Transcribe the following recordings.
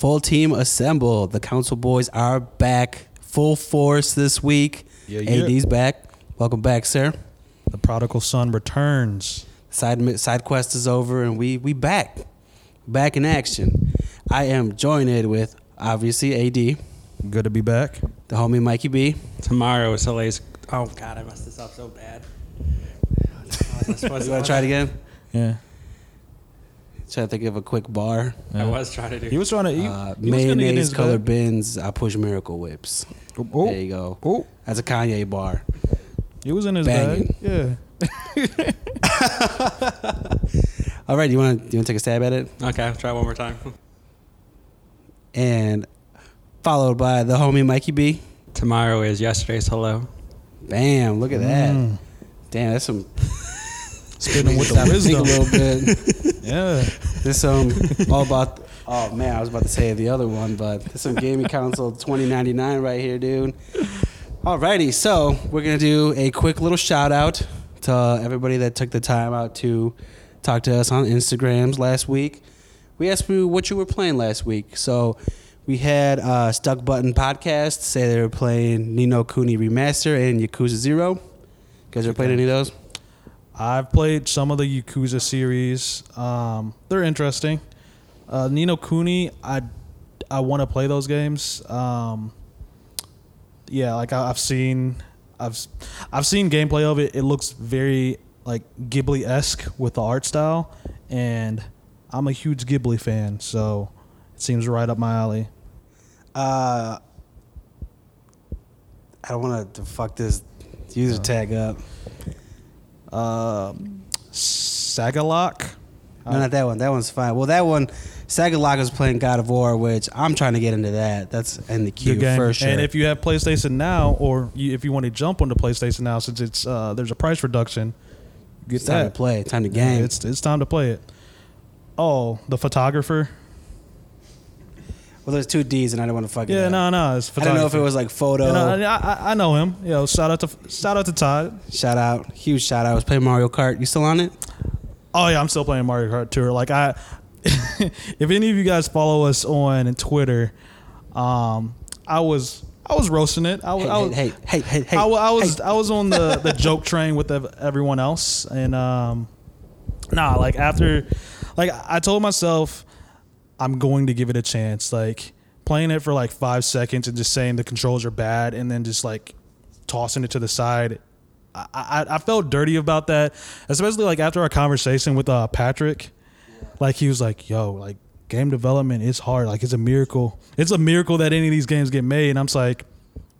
Full team assemble. The council boys are back full force this week. Yeah, yeah. AD's back. Welcome back, sir. The prodigal son returns. Side side quest is over and we we back. Back in action. I am joined with obviously AD, Good to be back. the homie Mikey B. Tomorrow is Soleil's. Oh God, I messed this up so bad. You want to try it again? Yeah. Try to think of a quick bar. I was trying to do. He was trying to. He, Uh, he was gonna get mayonnaise his colored bag. bins. I push miracle whips. Oh, There you go. oh, That's a Kanye bar. he was in his Banging. bag. Yeah. All right, you want to you want to take a stab at it? Okay, I'll try one more time. And followed by the homie Mikey B. Tomorrow is yesterday's hello. Bam! Look at that. Mm. Damn, that's some Spitting with the wisdom. a little bit. Yeah. This um all about. Oh man, I was about to say the other one, but this some gaming console twenty ninety nine right here, dude. Alrighty, so we're gonna do a quick little shout out to everybody that took the time out to talk to us on Instagrams last week. We asked you what you were playing last week, so we had uh, Stuck Button Podcast say they were playing Ni no Kuni Remaster and Yakuza Zero. You guys ever played any of those? I've played some of the Yakuza series. Um, they're interesting. Uh, Ni no Kuni, I I want to play those games. Um, yeah, like I, I've seen, I've I've seen gameplay of it. It looks very like Ghibli esque with the art style, and I'm a huge Ghibli fan, so it seems right up my alley. Uh, I don't want to fuck this user tag up. Um, Sagalok. No, not that one. That one's fine. Well, that one, Sagalaka is playing God of War, which I'm trying to get into that. That's in the queue Good game. for sure. And if you have PlayStation Now, or you, if you want to jump onto PlayStation Now, since it's uh, there's a price reduction, get it's time that. to play, time to Yeah, game. it's it's time to play it. Oh, the photographer. Well, there's two D's, and I don't want to fuck it Yeah, no, no, it's I don't know if it was like photo. Know, I, I, I know him. Yo, shout out to shout out to Todd. shout out, huge shout out. I was playing Mario Kart. You still on it? Oh yeah, I'm still playing Mario Kart Tour. Like I, if any of you guys follow us on Twitter, um, I was I was roasting it. I was, Hey, I was hey, hey, hey, hey, I, I was hey. I was on the, the joke train with everyone else, and um, nah, like after, like I told myself, I'm going to give it a chance. Like playing it for like five seconds and just saying the controls are bad, and then just like tossing it to the side. I, I, I felt dirty about that, especially like after our conversation with uh, Patrick. Like he was like, "Yo, like game development is hard. Like it's a miracle. It's a miracle that any of these games get made." And I'm like,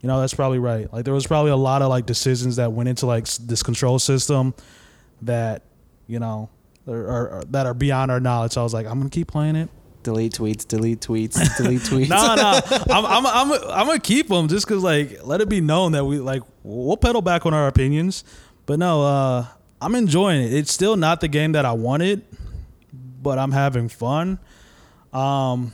you know, that's probably right. Like there was probably a lot of like decisions that went into like this control system that, you know, are- that are beyond our knowledge. So I was like, I'm gonna keep playing it. Delete tweets, delete tweets, delete tweets. No, no, I'm, I'm, I'm, I'm gonna keep them just because like let it be known that we like we'll pedal back on our opinions. But no, uh, I'm enjoying it. It's still not the game that I wanted, but I'm having fun. Um,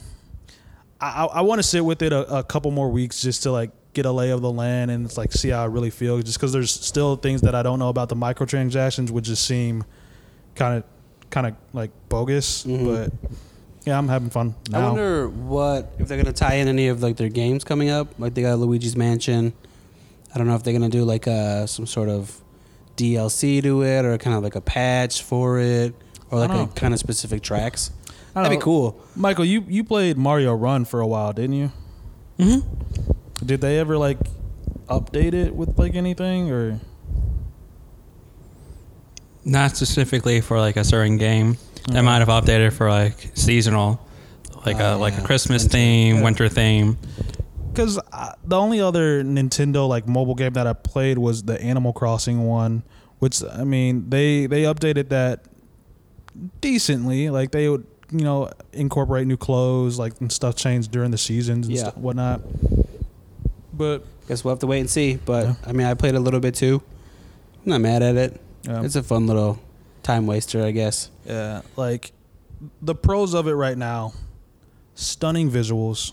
I, I want to sit with it a, a couple more weeks just to like get a lay of the land and it's like see how I really feel. Just because there's still things that I don't know about the microtransactions would just seem kind of kind of like bogus. Mhm. But yeah, I'm having fun I now. wonder what if they're gonna tie in any of like their games coming up. Like they got Luigi's Mansion. I don't know if they're gonna do like uh some sort of DLC to it or kind of like a patch for it or I like don't a know. kind of specific tracks. I That'd be know. cool. Michael, you you played Mario Run for a while, didn't you? Mm-hmm. Did they ever like update it with like anything or? Not specifically for like a certain game. They might have updated for like seasonal, like Oh, a like yeah. a Christmas Winter. theme, winter theme. Because the only other Nintendo like mobile game that I played was the Animal Crossing one, which I mean they they updated that decently. Like they would you know incorporate new clothes like and stuff changed during the seasons and Yeah. stuff, whatnot. But Guess we'll have to wait and see. But Yeah. I mean, I played a little bit too. I'm not mad at it. um, It's a fun little time waster, I guess. Yeah, like the pros of it right now: stunning visuals,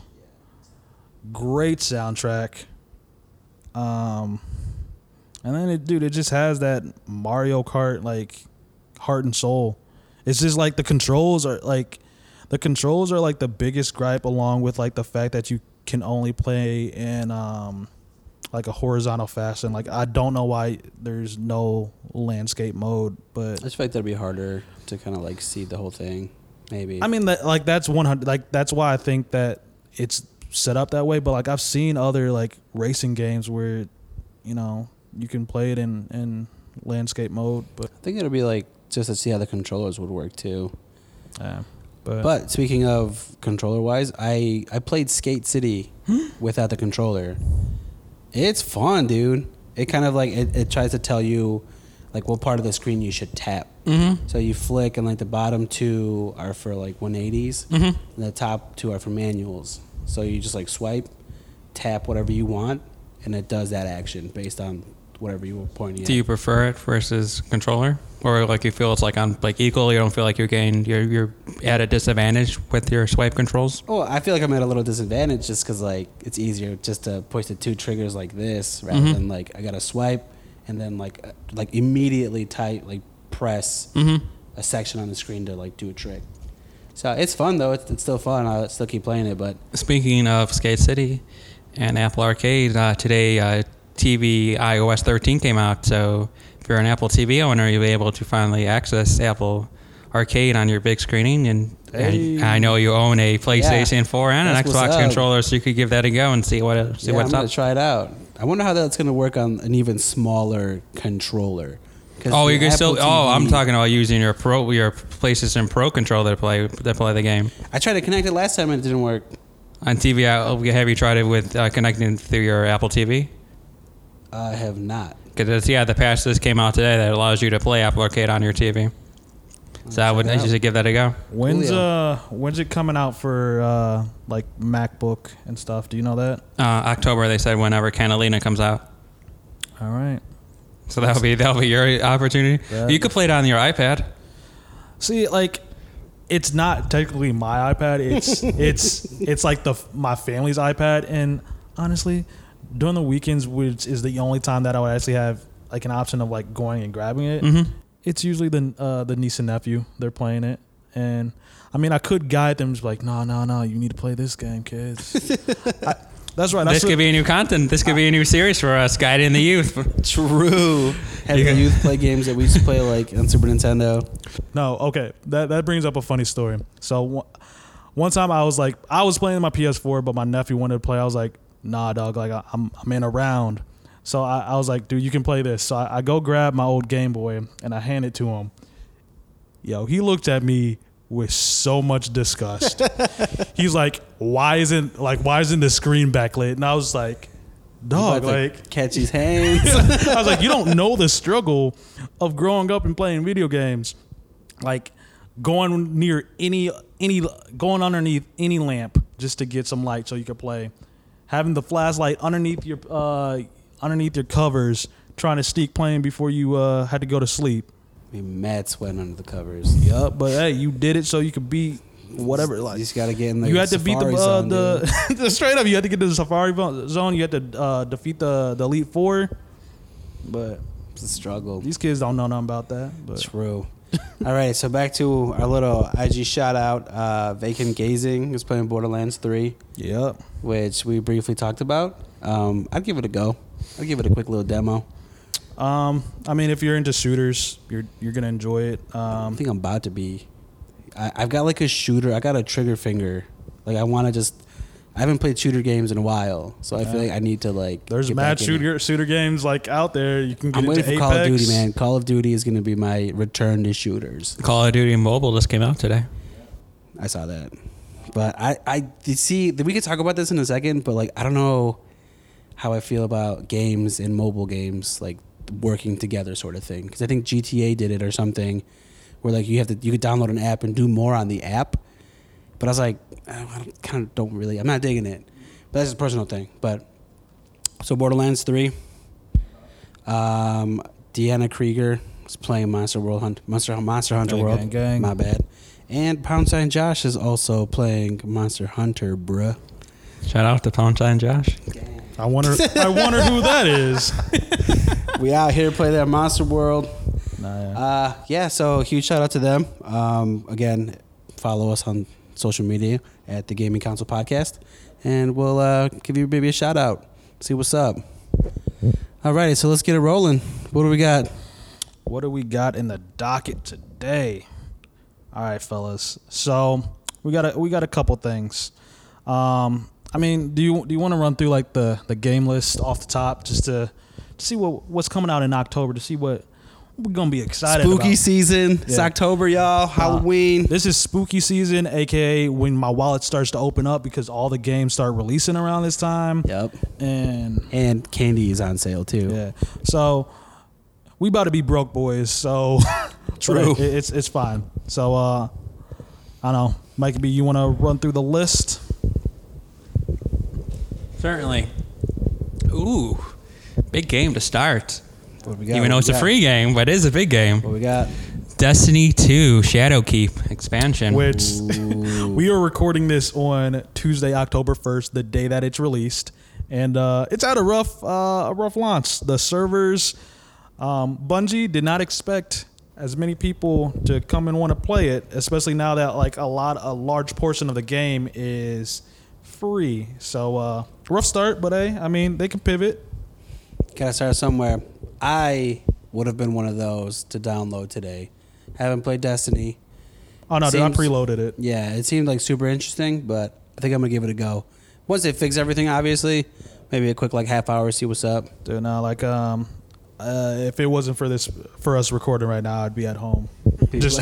great soundtrack, um, and then it, dude, it just has that Mario Kart like heart and soul. It's just like the controls are like the controls are like the biggest gripe, along with like the fact that you can only play in um like a horizontal fashion. Like I don't know why there's no landscape mode, but I just feel like that'd be harder to kind of like see the whole thing. Maybe. I mean, that, like that's one hundred. Like that's why I think that it's set up that way. But like I've seen other like racing games where, you know, you can play it in in landscape mode. But I think it'll be like just to see how the controllers would work too. yeah, but, But speaking of controller wise, I I played Skate City without the controller. It's fun, dude. It kind of like it, it tries to tell you like what part of the screen you should tap. Mm-hmm. So you flick, and like the bottom two are for like 180s, Mm-hmm. and the top two are for manuals. So you just like swipe, tap whatever you want, and it does that action based on whatever you were pointing Do at. you prefer it versus controller, or like you feel it's like on like equal? You don't feel like you're getting you're you're at a disadvantage with your swipe controls. Oh, I feel like I'm at a little disadvantage just because like it's easier just to push the two triggers like this rather Mhm. than like I gotta swipe and then like uh, like immediately type like press Mm-hmm. a section on the screen to like do a trick. So it's fun though. It's, it's still fun. I'll still keep playing it, but Speaking of Skate City and Apple Arcade, uh, today uh, TV iOS 13 came out. So if you're an Apple TV owner, you'll be able to finally access Apple Arcade on your big screening. And, Hey. and I know you own a PlayStation 4 and an That's what's Xbox controller, so you could give that a go and see what see yeah, I'm what's gonna up. try it out. I wonder how that's gonna work on an even smaller controller. Oh, you can still. Apple Oh, I'm talking about using your Pro, your PlayStation Pro controller to play to play the game I tried to connect it last time and it didn't work. on TV. uh, Have you tried it with uh, connecting through your Apple TV? I have not. Because yeah, the patch just came out today that allows you to play Apple Arcade on your TV. So I would check it I out. should give that a go. when's Coolio. uh when's it coming out for uh like MacBook and stuff? Do you know that? Uh, October, they said whenever Catalina comes out. All right. So that'll be that'll be your opportunity. Yeah. You could play it on your iPad. See, like, it's not technically my iPad. It's it's it's like the my family's iPad, and honestly, during the weekends, which is the only time that I would actually have like an option of like going and grabbing it. Mm-hmm. It's usually the uh, the niece and nephew. They're playing it, and I mean, I could guide them, just like, no, no, no, you need to play this game, kids. I, that's right. That's This could be a new content. This could be a new series for us, guiding the youth. True. Have You the youth play games that we used to play like on Super Nintendo. No, okay. That that brings up a funny story. So one- one time I was like, I was playing my PS4, but my nephew wanted to play. I was like, Nah, dog. Like I- I'm I'm in a round. So I, I was like, Dude, you can play this. So I, I go grab my old Game Boy and I hand it to him. Yo, he looked at me with so much disgust. He's like, Why isn't like why isn't the screen backlit? And I was like, Dog, like catch his hands. I was like, you don't know the struggle of growing up and playing video games. Like going near any any going underneath any lamp just to get some light so you could play. Having the flashlight underneath your uh underneath your covers, trying to sneak playing before you uh had to go to sleep. Be mad sweating under the covers. Yup, but hey, you did it so you could beat whatever you like just gotta get in the you had to beat the uh, zone, the, the straight up. You had to get to the safari zone. You had to uh, defeat the the elite four. But It's a struggle. these kids don't know nothing about that. But True. All right, so back to our little IG shout out. Uh, Vacant Gazing is playing Borderlands 3, yep. which we briefly talked about. Um, I'd give it a go. I'd give it a quick little demo. Um, I mean, if you're into shooters, you're you're gonna enjoy it. Um, I think I'm about to be. I, I've got like a shooter. I got a trigger finger. Like I want to just. I haven't played shooter games in a while, so I feel like I need to like. there's get mad back in it. shooter shooter games like out there. You can get I'm waiting for Apex. Call of Duty, man. Call of Duty is going to be my return to shooters. Call of Duty Mobile just came out today. I saw that, but I, I you see, we could talk about this in a second, but like, I don't know how I feel about games and mobile games like working together, sort of thing. Because I think GTA did it or something, where like you have to you could download an app and do more on the app. But I was like, I kind of don't really. I'm not digging it. But that's a personal thing. But so Borderlands three. Um, Deanna Krieger is playing Monster World Hunt, Monster Monster Hunter Gang, World. gang, gang. My bad. And Pound Sign Josh is also playing Monster Hunter, bruh. Shout out to Poundshine Josh. I wonder. I wonder who that is. we out here play that Monster World. Nah, yeah. Uh, yeah, so huge shout out to them. Um, again, follow us on social media at the Gaming Council Podcast, and we'll uh, give you maybe a shout out. See what's up. All righty, so let's get it rolling. What do we got? What do we got in the docket today? All right, fellas. So we got a we got a couple things. Um, I mean, do you do you want to run through like the the game list off the top just to, to see what what's coming out in October to see what we're gonna be excited Spooky about. season. It's October, y'all. Halloween. This is spooky season, aka when my wallet starts to open up because all the games start releasing around this time. Yep. And And candy is on sale too. yeah, so we about to be broke boys. So True. it- it's it's fine. So uh, I don't know, Mike B, you want to run through the list? Certainly. Ooh, big game to start. What we got? Even though What it's a got? free game, but it is a big game. What we got? Destiny 2 Shadowkeep expansion. Which we are recording this on Tuesday, October first, the day that it's released, and uh, it's had a rough uh, a rough launch. The servers, um, Bungie did not expect as many people to come and want to play it, especially now that like a lot a large portion of the game is free. So uh, rough start, but hey, I mean they can pivot. Gotta start somewhere. I would have been one of those to download today. Haven't played Destiny. Oh no, dude, I preloaded it. Yeah, it seemed like super interesting, but I think I'm gonna give it a go. Once they fix everything, obviously, maybe a quick like half hour, see what's up. Dude, now like um, uh, if it wasn't for this for us recording right now, I'd be at home. just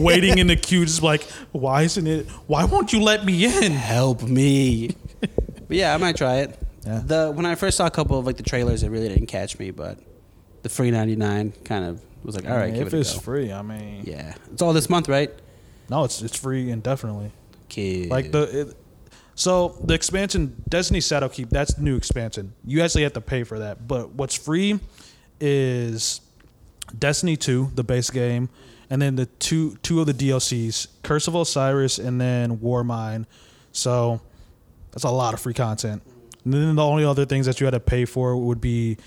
waiting in the queue, just like, why isn't it? Why won't you let me in? Help me. but yeah, I might try it. Yeah. The when I first saw a couple of like the trailers, it really didn't catch me, but the free ninety nine kind of was like, all right, give if it a it's go. free, I mean, Yeah, it's all this month, right? no, it's it's free indefinitely. Kid. Like the, it, so the expansion Destiny Shadowkeep, that's the new expansion. You actually have to pay for that, but what's free is Destiny Two, the base game, and then the two two of the DLCs, Curse of Osiris, and then War Warmind. So that's a lot of free content. And then the only other things that you had to pay for would be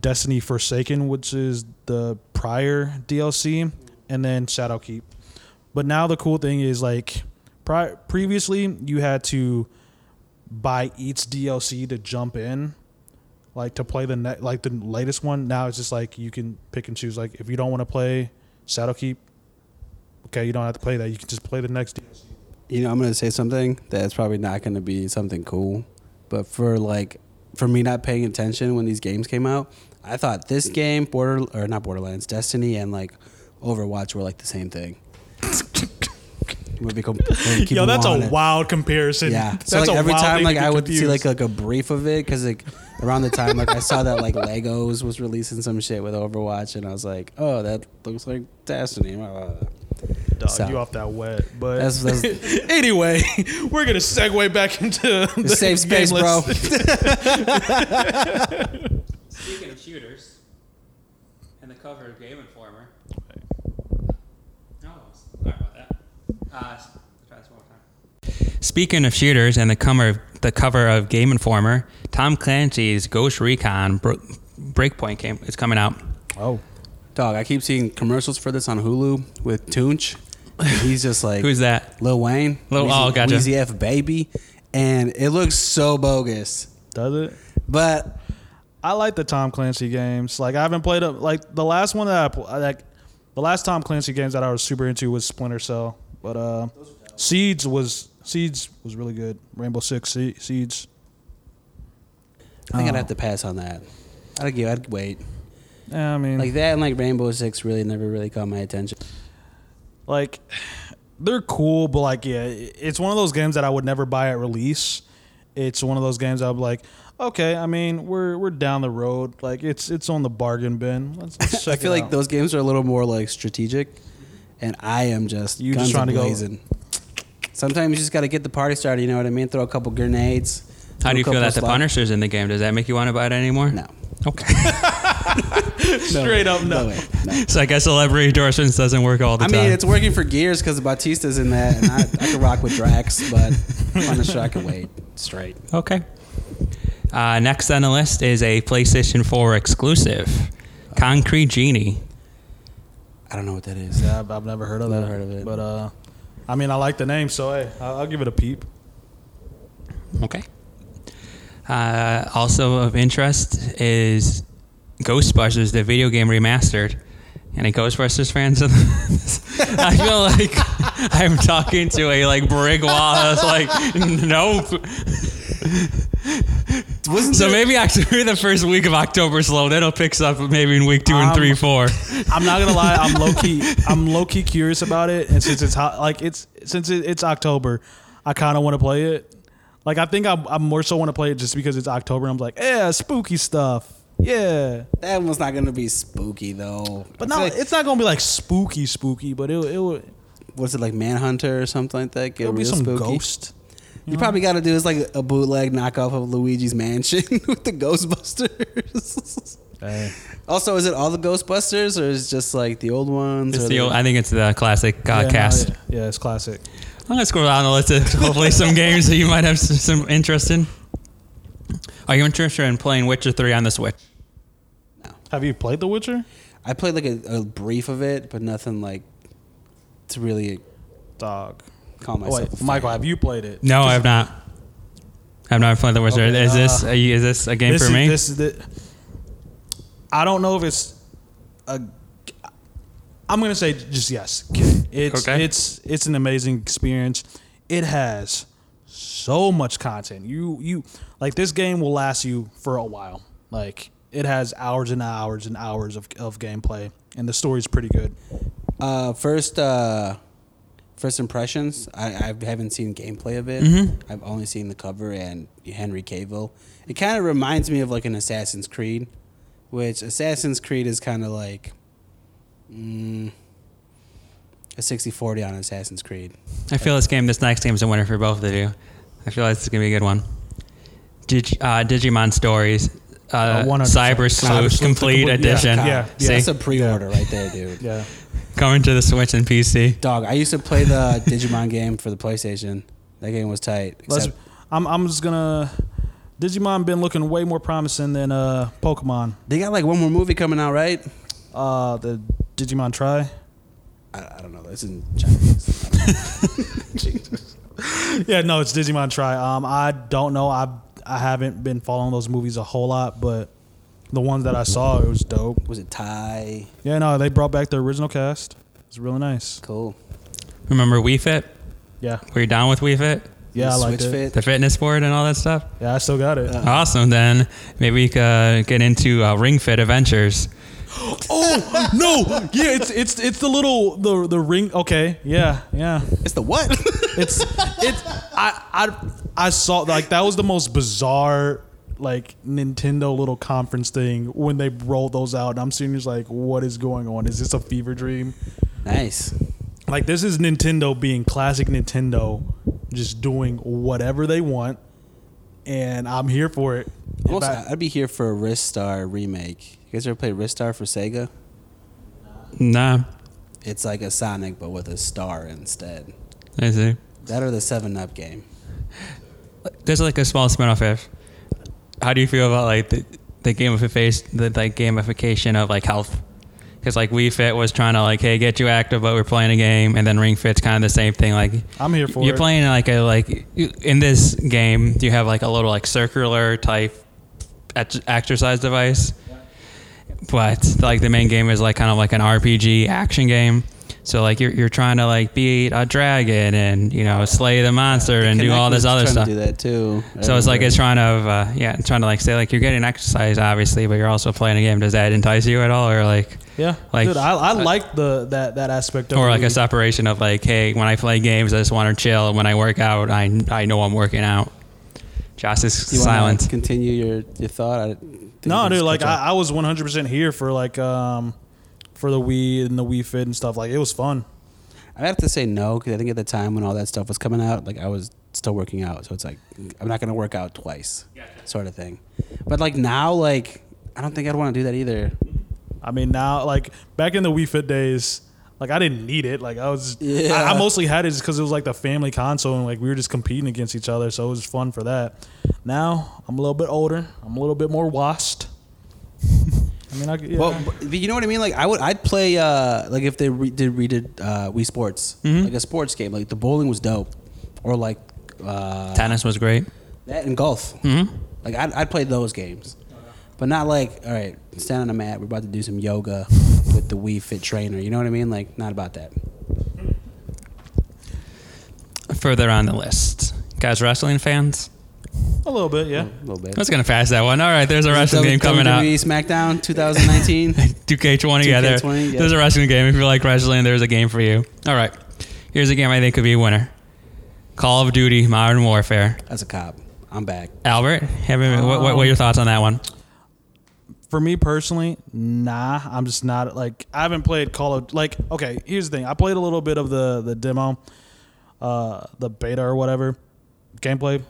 Destiny Forsaken, which is the prior DLC, and then Shadowkeep. But now the cool thing is like pri- previously you had to buy each DLC to jump in, like to play the ne- like the latest one. Now it's just like you can pick and choose. Like if you don't want to play Shadowkeep, okay, you don't have to play that. You can just play the next DLC. You know, I'm gonna say something that's probably not gonna be something cool, but for like for me not paying attention when these games came out, I thought this game, Border or not Borderlands, Destiny, and like Overwatch were like the same thing. Would be com- would Yo, that's a 100. wild comparison. Yeah. that's So like a every time like I would see like like a brief of it because like around the time like I saw that like Legos was releasing some shit with Overwatch and I was like, oh, that looks like Destiny. Dog, So- you off that wet. But That's- that's- anyway, we're gonna segue back into the safe space, bro. Speaking of shooters, and the cover of Game Informer. Oh, sorry about that. Uh, s- try this one more time. Speaking of shooters and the cover, the cover of Game Informer, Tom Clancy's Ghost Recon Breakpoint game is coming out. Oh, Dog, I keep seeing commercials for this on Hulu with Tunechi. And He's just like Who's that? Lil Wayne. Lil- Weezy, oh, gotcha. Weezy F baby, and it looks so bogus. does it? But I like the Tom Clancy games. Like I haven't played a, like the last one that I pl- like the last Tom Clancy games that I was super into was Splinter Cell. But uh Seeds was Seeds was really good. Rainbow Six Sie- Siege. I think I'd Oh. have to pass on that. I'd give. I'd wait. Yeah, I mean Like that and like Rainbow Six really never really caught my attention. Like they're cool, but like yeah, it's one of those games that I would never buy at release. It's one of those games I'd be like, okay, I mean we're we're down the road, like it's it's on the bargain bin. Let's, let's check I feel it like out. those games are a little more like strategic, and I am just You guns just trying to go- blazing. Sometimes you just got to get the party started. You know what I mean? Throw a couple grenades. How do you feel couple that the slot- Punisher's in the game? Does that make you want to buy it anymore? No. Okay. Straight up no. way, no. so I guess celebrity endorsements doesn't work all the time. I time. mean, it's working for Gears because Batista's in that, and I, I can rock with Drax, but Punisher I can wait straight. Okay. Uh, next on the list is a PlayStation 4 exclusive, Concrete Genie. I don't know what that is. Yeah, I've, I've never heard of Never that. heard of it. But uh, I mean, I like the name, so hey, I'll, I'll give it a peep. Okay. Uh, also of interest is Ghostbusters, the video game remastered. Any Ghostbusters fans? I feel like I'm talking to a like brick wall. That's like, nope. Wasn't So there- maybe actually the first week of October slow. Then it picks up maybe in week two and Um, three, four. I'm not gonna lie, I'm low key, I'm low key curious about it, and since it's hot, like it's since it, it's October, I kind of want to play it. Like I think I'm, I'm more so want to play it just because it's October. I'm like, yeah, spooky stuff, yeah. that one's not gonna be spooky though. But no, feel like- it's not gonna be like spooky, spooky. But it it will was it like Manhunter or something like that? Get it'll be some spooky. ghost. You probably got to do is like a bootleg knockoff of Luigi's Mansion with the Ghostbusters. Hey. also, is it all the Ghostbusters or is it just like the old ones? It's or the old, I think it's the classic uh, Yeah, no, cast. yeah, yeah, it's classic. I'm gonna scroll down the list of hopefully some games that you might have s- some interest in. Are you interested in playing Witcher 3 on the Switch? Have you played The Witcher? I played like a, a brief of it, but nothing like to really Dog. call Oh, myself. wait. Michael, have you played it? No, I have not. I've not played The Witcher. Okay, is this uh, are you, is this a game this for is, me? This is the. I don't know if it's a. I'm gonna say just yes. It's Okay. it's it's an amazing experience. It has so much content. You you like this game will last you for a while. Like it has hours and hours and hours of, of gameplay, and the story's pretty good. Uh, first, uh, first impressions. I, I haven't seen gameplay of it. Mm-hmm. I've only seen the cover and Henry Cavill. It kind of reminds me of like an Assassin's Creed, which Assassin's Creed is kind of like mm, a 60-40 on Assassin's Creed. I feel this game, this next game is a winner for both of you. I feel like this is gonna be a good one. Dig, uh, Digimon Stories, uh, Uh, 100%. Cyber Cyber Sleuth Sleuth, the Complete complete- yeah, Edition. yeah, See, That's a pre-order right there, dude. Yeah. coming to the Switch and PC. Dog, I used to play the Digimon game for the PlayStation. That game was tight. Except I'm I'm just gonna. Digimon been looking way more promising than uh, Pokemon. they got like one more movie coming out, right? Uh, the Digimon Tri. I, I don't know. This is in Chinese. Yeah, no, it's Digimon Tri. Um, I don't know. I I haven't been following those movies a whole lot, but the ones that I saw, it was dope. was it Thai? Yeah, no, they brought back the original cast. It's really nice. Cool. Remember Wii Fit? Yeah, Were you down with Wii Fit? yeah, I like it. Fit. The fitness board and all that stuff? Yeah, I still got it. Awesome. Then maybe we could uh, get into uh, Ring Fit Adventures. Oh no! Yeah, it's it's it's the little the the ring. Okay, yeah, yeah. It's the what? It's it's I I I saw like that was the most bizarre like Nintendo little conference thing when they rolled those out. And I'm sitting just like, what is going on? Is this a fever dream? nice. Like this is Nintendo being classic Nintendo, just doing whatever they want, and I'm here for it. Also, I- I'd be here for a Ristar remake. You guys ever play Ristar for Sega? Nah. It's like a Sonic but with a star instead. I see. That or the Seven Up game. There's like a small spin-off if. How do you feel about like the, game of the gamification, the like gamification of like health? Because like Wii Fit was trying to like, hey, get you active, but we're playing a game, and then Ring Fit's kind of the same thing. Like I'm here for you're it. playing like a like in this game, you have like a little like circular type ex- exercise device, but like the main game is like kind of like an RPG action game. So like you're you're trying to like beat a dragon and you know slay the monster and do all this other stuff. To do that too. So it's like it's trying to, uh, yeah, trying to like say like you're getting exercise obviously, but you're also playing a game. Does that entice you at all, or like, yeah, like- dude, I, I like the that that aspect of or like a separation of like, hey, when I play games, I just want to chill. When I work out, I I know I'm working out. Josh is Do you wanna silent. Continue your your thought. I No, dude, like. I, I was 100 percent here for like um for the Wii and the Wii Fit and stuff. Like it was fun. I have to say no because I think at the time when all that stuff was coming out, like I was still working out, so it's like I'm not gonna work out twice, sort of thing. But like now, like I don't think I'd want to do that either. I mean, now like back in the Wii Fit days, like I didn't need it. Like I was, Yeah. I, I mostly had it just because it was like the family console and like we were just competing against each other, so it was fun for that. Now I'm a little bit older. I'm a little bit more washed. I mean, I, yeah. Well, but you know what I mean? Like I would, I'd play uh, like if they re- did redid uh, Wii Sports, Mhm. like a sports game. Like the bowling was dope, or like uh, Tennis was great. that and golf. hmm Like I'd, I'd play those games, but not like all right, stand on a mat. We're about to do some yoga with the Wii Fit trainer. You know what I mean? Like not about that. Further on the list, guys, wrestling fans. a little bit, yeah. a little bit. I was gonna pass that one. All right, there's a wrestling game coming out. WWE SmackDown 2019. 2K20, yeah, there, 2K20, yeah. there's a wrestling game. If you like wrestling, there's a game for you. All right, here's a game I think could be a winner. Call of Duty Modern Warfare. As a cop, I'm back. Albert, have you- what, what, what are your thoughts on that one? For me personally, nah. I'm just not like I haven't played Call of like. Okay, here's the thing. I played a little bit of the the demo, uh, the beta or whatever. Gameplay,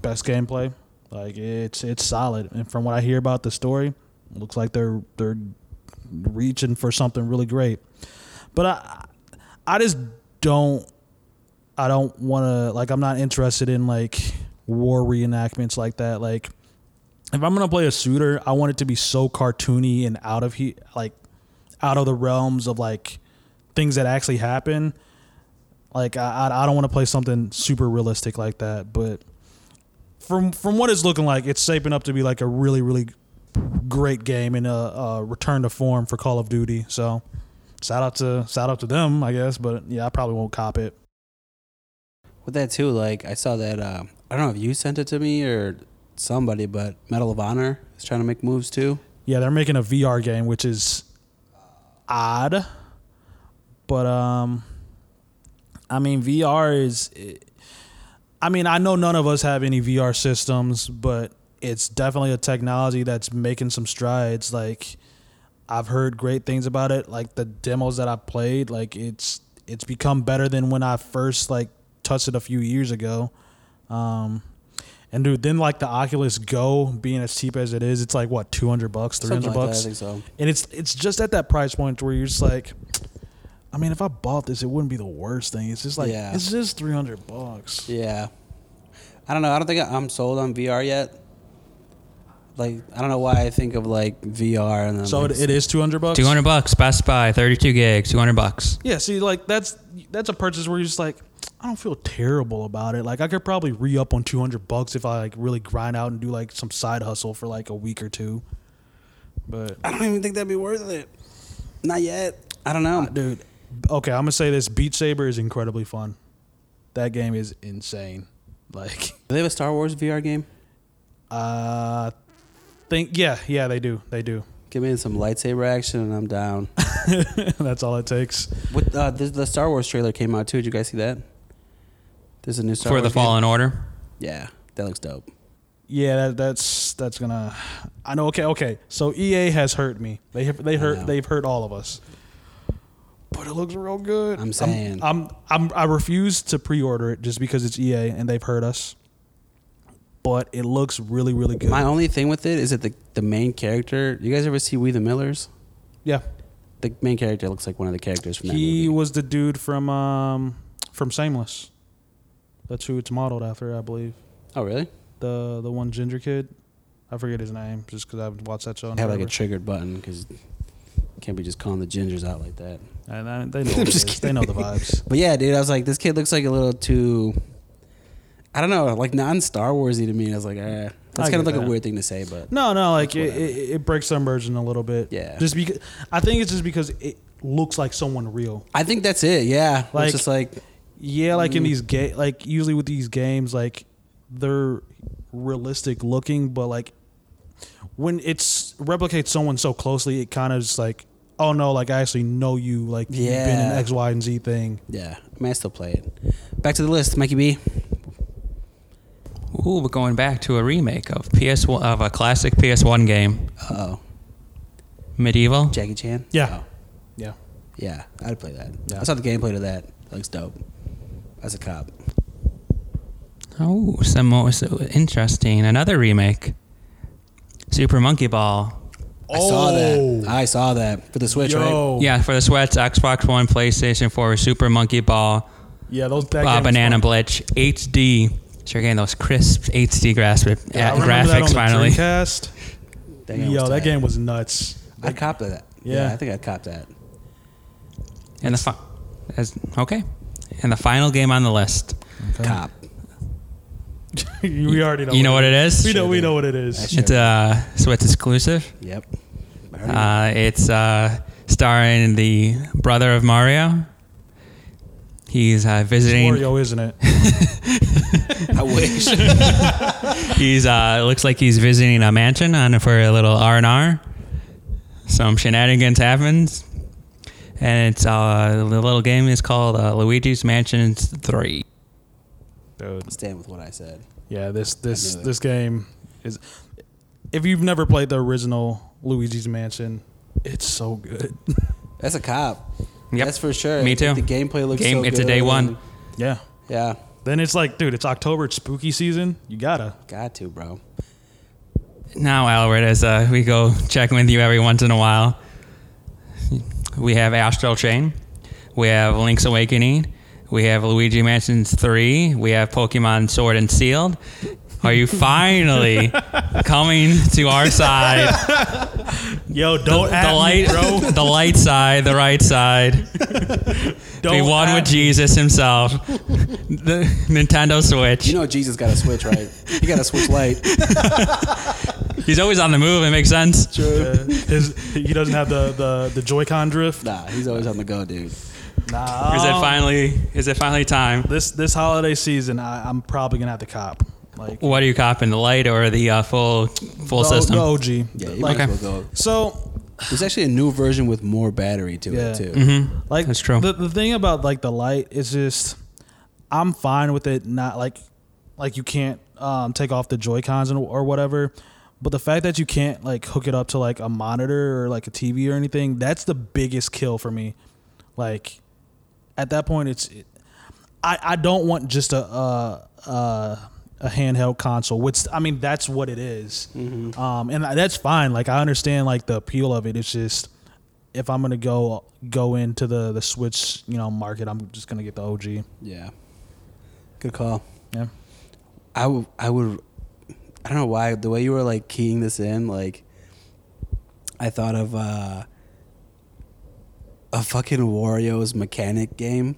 best gameplay. Like it's it's solid, and from what I hear about the story, looks like they're they're reaching for something really great. But I I just don't I don't want to like I'm not interested in like war reenactments like that. Like if I'm gonna play a shooter, I want it to be so cartoony and out of he like out of the realms of like things that actually happen. Like I I I don't want to play something super realistic like that. But from from what it's looking like, it's shaping up to be like a really really great game and a, a return to form for Call of Duty. So shout out to shout out to them, I guess. But yeah, I probably won't cop it. With that too, like I saw that. Uh, I don't know if you sent it to me or somebody, but Medal of Honor is trying to make moves too. Yeah, they're making a VR game, which is odd. But um I mean VR is I mean, I know none of us have any VR systems, but it's definitely a technology that's making some strides like I've heard great things about it, like the demos that I've played, like it's it's become better than when I first like touched it a few years ago. Um and dude, then like the Oculus Go being as cheap as it is, it's like what, two hundred bucks, three hundred Something hundred like that, I bucks? think so. and it's it's just at that price point where you're just like I mean if I bought this it wouldn't be the worst thing. It's just like Yeah. it's just 300 bucks. Yeah, I don't know. I don't think I'm sold on VR yet. Like I don't know why I think of like VR and then So like, it, it is 200 bucks. 200 bucks, Best Buy, 32 gigs, 200 bucks. Yeah, see like that's that's a purchase where you're just like I don't feel terrible about it. Like I could probably re-up on 200 bucks if I like really grind out and do like some side hustle for like a week or two. But I don't even think that'd be worth it. Not yet. I don't know. dude, okay, I'm to say this Beat Saber is incredibly fun. That game is insane. Like Do they have a Star Wars VR game? uh think yeah, yeah, they do. They do. Give me some lightsaber action and I'm down. That's all it takes. What uh, the, the Star Wars trailer came out too. Did you guys see that? There's a new Star For Wars the game. Fallen Order. Yeah, that looks dope. Yeah, that, that's that's gonna. I know. Okay, okay. So EA has hurt me. They have, they hurt. They've hurt all of us. But it looks real good. I'm saying. I'm, I'm, I refuse to pre-order it just because it's EA and they've hurt us. But it looks really, really good. My only thing with it is that the the main character. You guys ever see We're the Millers? yeah, The main character looks like one of the characters from that he movie. was the dude from um from Shameless. That's who it's modeled after, I believe. Oh really? The the one ginger kid. I forget his name just because I haven't watched that show. in have like a triggered button because can't be just calling the gingers out like that. And I, they know. I'm just. They know the vibes. But yeah, dude, I was like, this kid looks like a little too. I don't know, like non Star Warsy to me. I was like, eh. That's I kind of like a weird thing to say, but No, no, like it, it, it breaks immersion a little bit. Yeah. Just because I think it's just because it looks like someone real. I think that's it. Yeah, Like- it's just like Yeah, like in Mm. these ga- like usually with these games, like they're realistic looking, but like when it's replicates someone so closely, it kind of just like, oh no, like I actually know you, like you've been in Yeah. X, Y, and Z thing. yeah. I mean, I still play it. Back to the list, Mikey B. Ooh, we're going back to a remake of PS one of a classic PS1 game, Oh, MediEvil. Jackie Chan. Yeah. Oh, Yeah, yeah, I'd play that. Yeah. I saw the gameplay to that. That looks dope. As a cop. Oh, some more so interesting. Another remake. Super Monkey Ball. I saw Oh. that. I saw that for the Switch, right? Yeah, for the Switch, Xbox One, PlayStation 4, Super Monkey Ball, yeah, those that uh, Banana fun. Blitz, HD. So you're getting those crisp HD graphic, Yeah, I uh, remember that on graphics the finally. Dreamcast. That game Yo, was that game was nuts. I copped that. Yeah. Yeah. I think I copped that. And the fi- as, okay. And the final game on the list. Cop. we already know. You know what it is? We know. We know what it is. Sure. It's a Switch exclusive. Yep. I already know. Uh, it's uh, starring the brother of Mario. He's uh, visiting. Wario, isn't it? I wish. He's uh, looks like he's visiting a mansion on for a little R and R. Some shenanigans happens, and it's uh, the little game is called uh, Luigi's Mansion Three. Dude. Stand with what I said. Yeah, this this this game is. If you've never played the original Luigi's Mansion, it's so good. That's a cop. Yep. That's for sure. Me too. The gameplay looks Game- so it's a day one. yeah. Yeah. Then it's like, dude, it's October, it's spooky season. You gotta. Got to, bro. Now, Albert, as uh, we go checking with you every once in a while, we have Astral Chain, we have Link's Awakening, we have Luigi Mansion 3, we have Pokemon Sword and Shield. Are you finally coming to our side? Yo, don't The at light, me, bro. the light side, the right side. Don't Be one with me. Jesus himself. The Nintendo Switch. You know Jesus got a switch, right? He got a Switch Lite. He's always on the move. It makes sense. Uh, his, he doesn't have the, the, the Joy-Con drift. Nah, he's always on the go, dude. Nah. Is it finally? Is it finally time? This this holiday season, I, I'm probably gonna have to cop. Like What are you copping? The light or the uh, full full the, system? the OG. Yeah, you like, might as well go. So There's actually a new version with more battery to Yeah. it too. Mm-hmm. like That's true. The, the thing about like the light is just I'm fine with it not like like you can't um, take off the Joy Cons or whatever. But the fact that you can't like hook it up to like a monitor or like a TV or anything, that's the biggest kill for me. Like at that point, it's I I don't want just a a, a, a handheld console. Which I mean, that's what it is. Um, and that's fine. Like I understand like the appeal of it. It's just if I'm gonna go go into the the Switch, you know, market, I'm just gonna get the OG. Yeah. Good call. Yeah. I, w- I would I don't know why the way you were like keying this in like I thought of uh a fucking Wario's mechanic game.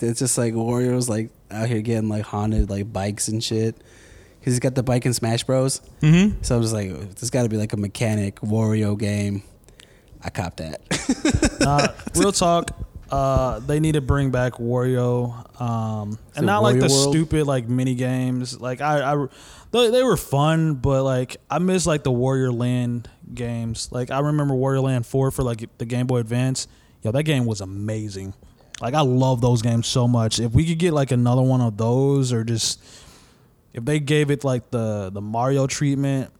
It's just like Wario's like out here getting like haunted like bikes and shit. Cause he's got the bike in Smash Bros. Mm-hmm. So I was like, there's got to be like a mechanic Wario game. I copped that. Uh, real talk. Uh, they need to bring back Wario, um, and not like the World? stupid like mini games. Like I, I they, they were fun, but like I miss like the Wario Land games. Like I remember Wario Land Four for like the Game Boy Advance. Yo, that game was amazing. Like I love those games so much. If we could get like another one of those, or just if they gave it like the the Mario treatment,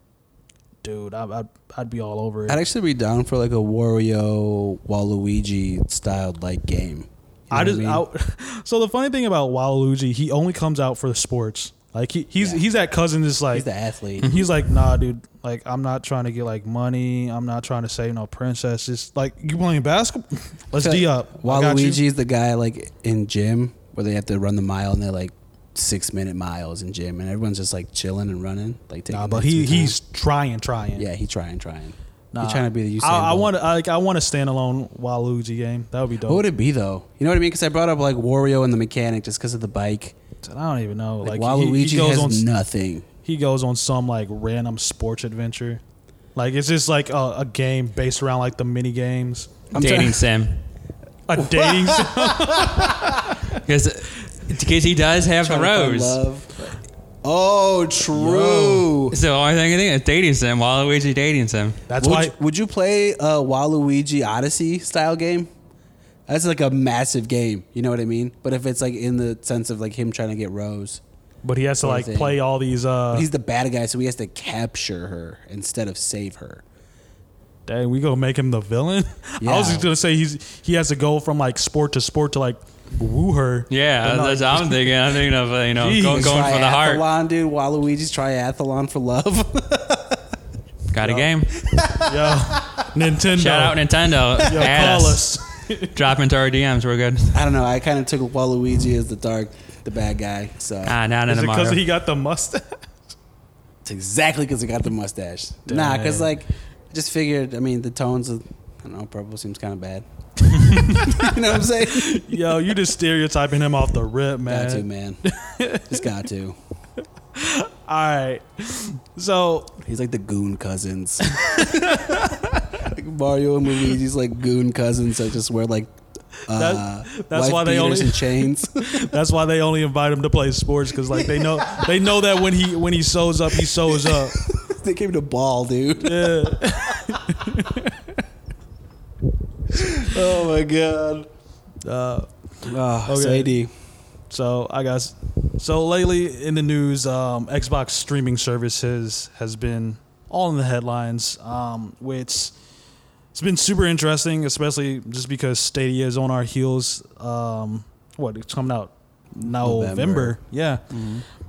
dude, I, I'd I'd be all over it. I'd actually be down for like a Wario Waluigi styled like game. You know I just mean? I, so the funny thing about Waluigi, he only comes out for the sports. Like he, he's Yeah. he's that cousin that's like he's the athlete. he's like nah, dude. Like I'm not trying to get like money. I'm not trying to save no princesses. Like you playing basketball. Let's I d up. I. Waluigi's the guy like in gym where they have to run the mile and they're like six minute miles in gym and everyone's just like chilling and running like taking Nah, but he sweet time. he's trying, trying. yeah he trying trying. Nah, He's trying to be the Usain I, I want to like I want a standalone Waluigi game. That would be dope. What would it be though? You know what I mean? Because I brought up like Wario and the mechanic just because of the bike. I don't even know. Like, Like, he- Waluigi he, goes has on nothing. he goes on some like random sports adventure. Like it's just like a, a game based around like the mini games. I'm Dating trying- sim. A dating sim. Because he does have the Trying to find rose. love. Oh, true. So the only thing I think is dating sim. Waluigi dating sim. That's would, why you, would you play a Waluigi Odyssey style game? That's like a massive game. You know what I mean? But if it's like in the sense of like him trying to get Rose, But he has to like play all these. uh he's the bad guy, so he has to capture her instead of save her. Dang, we gonna make him the villain. I was just gonna say he's he has to go from like sport to sport to like woo her. Yeah, no, that's what I'm thinking. I'm thinking of uh, you know Jeez. going, going for the heart. Triathlon, dude. Waluigi's triathlon for love. Got a game. Yo, Nintendo. Shout out Nintendo. Yo, Add call us. us. Drop into our DMs. We're good. I don't know. I kind of took Waluigi as the dark, the bad guy. So Ah, not in Is it because he got the mustache? It's exactly because he got the mustache. Nah, because like, I just figured. I mean, the tones of I don't know, purple seems kind of bad. you know what I'm saying? Yo, you just stereotyping him off the rip, man. Got to, man. just got to. All right. So He's like the goon cousins. like Mario and Luigi's like goon cousins that just wear like uh, That- that's why they only- chains. that's why they only invite him to play sports because like they know they know that when he when he shows up, he shows up. they came to ball, dude. Yeah. Oh my god. Uh, Oh, Okay. Sadie. So I guess so lately in the news, um, Xbox streaming services has been all in the headlines, um, which it's been super interesting, especially just because Stadia is on our heels. Um, what it's coming out November, November. yeah.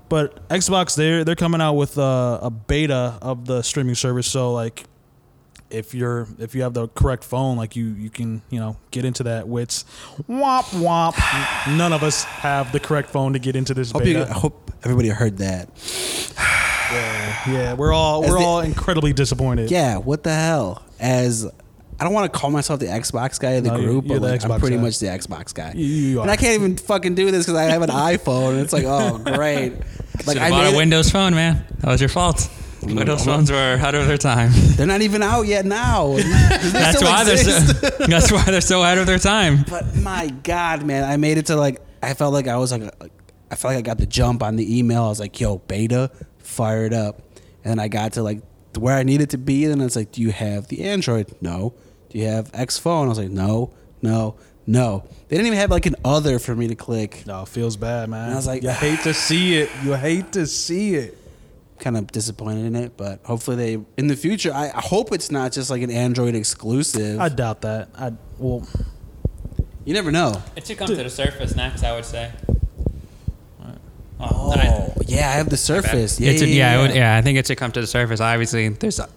But Xbox, they're they're coming out with a, a beta of the streaming service. So like, if you're if you have the correct phone, like you you can you know get into that. Which womp womp. None of us have the correct phone to get into this Hope, you, I hope everybody heard that. yeah, yeah, we're all As we're the- all incredibly disappointed. Yeah, what the hell? As I don't want to call myself the Xbox guy of the No, you're- group, you're but the I'm pretty guy. much the Xbox guy. You- you and. I can't even fucking do this because I have an iPhone. And it's like, oh, great. Like Should I bought made a it- Windows phone, man. That was your fault. Windows phones were ahead of their time. They're not even out yet now. That's still why they're so, that's why they're so ahead of their time. But my God, man, I made it to like I felt like I was like, I felt like I got the jump on the email. I was like, "Yo, beta, fire it up," and then I got to like where I needed to be, and it's like, "Do you have the Android? No. Do you have X phone?" I was like, "No, no, no." They didn't even have like an other for me to click. No, it feels bad, man. And I was like, you hate to see it. You hate to see it. Kind of disappointed in it, but hopefully they in the future. I, I hope it's not just like an Android exclusive. I doubt that. I well, you never know. It should come to the surface next, I would say. Oh, yeah, I have the Surface. Yeah, it's a, yeah, yeah, yeah. it would- yeah, I think it should come to the Surface. Obviously, there's a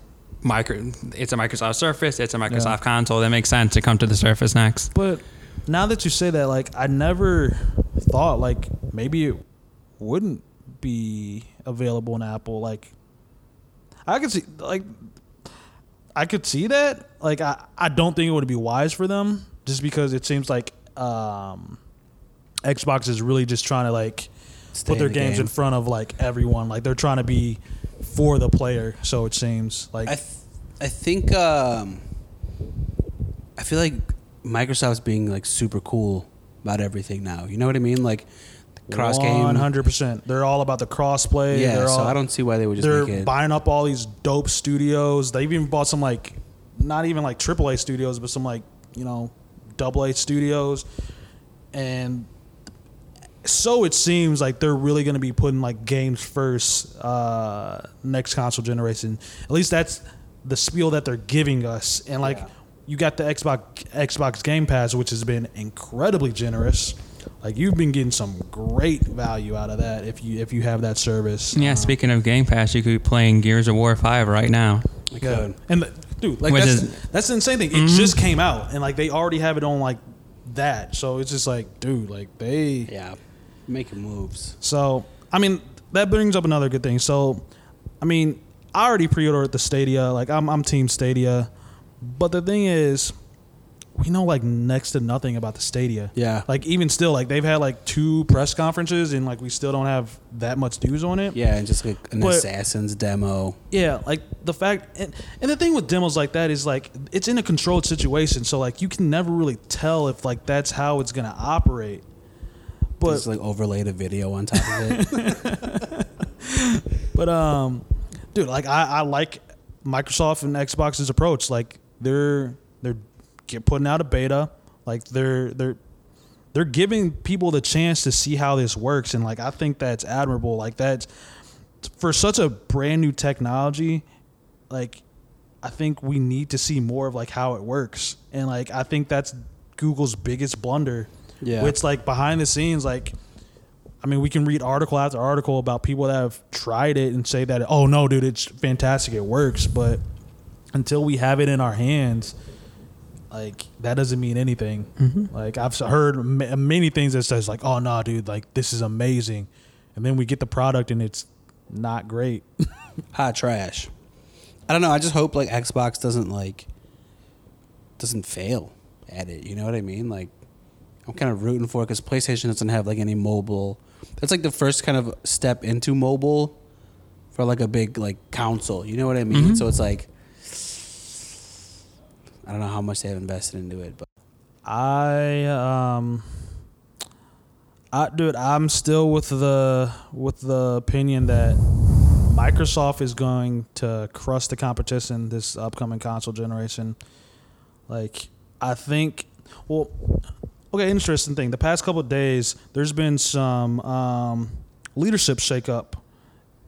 micro. It's a Microsoft Surface. It's a Microsoft Yeah. console. That makes sense to come to the Surface next. but now that you say that, like I never thought like maybe it wouldn't be available in Apple. Like I could see like I could see that. Like I, I don't think it would be wise for them just because it seems like um Xbox is really just trying to like Stay put their the games game. in front of like everyone. Like they're trying to be for the player. So it seems like I, th- I think um, I feel like Microsoft's being like super cool about everything now. You know what I mean? Like cross game. One hundred percent. They're all about the crossplay. Yeah, they're so all, I don't see why they would just They're make it. buying up all these dope studios. They've even bought some like, not even like AAA studios, but some like you know, double A studios, and so it seems like they're really going to be putting like games first uh, next console generation. At least that's the spiel that they're giving us. And like Yeah. you got the Xbox Xbox Game Pass, which has been incredibly generous. Like you've been getting some great value out of that if you if you have that service. Yeah, Uh, speaking of Game Pass, you could be playing Gears of War 5 right now. I could. And the, dude, like Which that's is- that's the insane thing. It just came out, and like they already have it on like that. So it's just like, dude, like they Yeah, making moves. So, I mean, that brings up another good thing. So, I mean, I already pre-ordered the Stadia. Like, I'm I'm Team Stadia, but the thing is, we know like next to nothing about the Stadia. Yeah. Like even still, like they've had like two press conferences, and like we still don't have that much news on it. Yeah, and just like an But- Assassin's demo. Yeah, like the fact, and, and the thing with demos like that is like it's in a controlled situation, so like you can never really tell if like that's how it's gonna operate. But just like overlaid a video on top of it. But um, dude, like I, I like Microsoft and Xbox's approach. Like they're they're get putting out a beta. Like they're they're they're giving people the chance to see how this works, and like I think that's admirable. Like that's for such a brand new technology. Like I think we need to see more of like how it works, and like I think that's Google's biggest blunder. Yeah. Which like behind the scenes, like I mean, we can read article after article about people that have tried it and say that, oh no, dude, it's fantastic, it works. But until we have it in our hands, like that doesn't mean anything. Mm-hmm. Like I've heard ma- many things that says like, oh no, dude, like this is amazing, and then we get the product and it's not great. hot trash. I don't know. I just hope like Xbox doesn't like doesn't fail at it. You know what I mean? Like I'm kind of rooting for it because PlayStation doesn't have like any mobile. That's like the first kind of step into mobile for like a big like console. You know what I mean? Mhm. So it's like I don't know how much they have invested into it, but I um I dude, I'm still with the with the opinion that Microsoft is going to crush the competition this upcoming console generation. Like I think well okay, interesting thing. The past couple days there's been some um leadership shakeup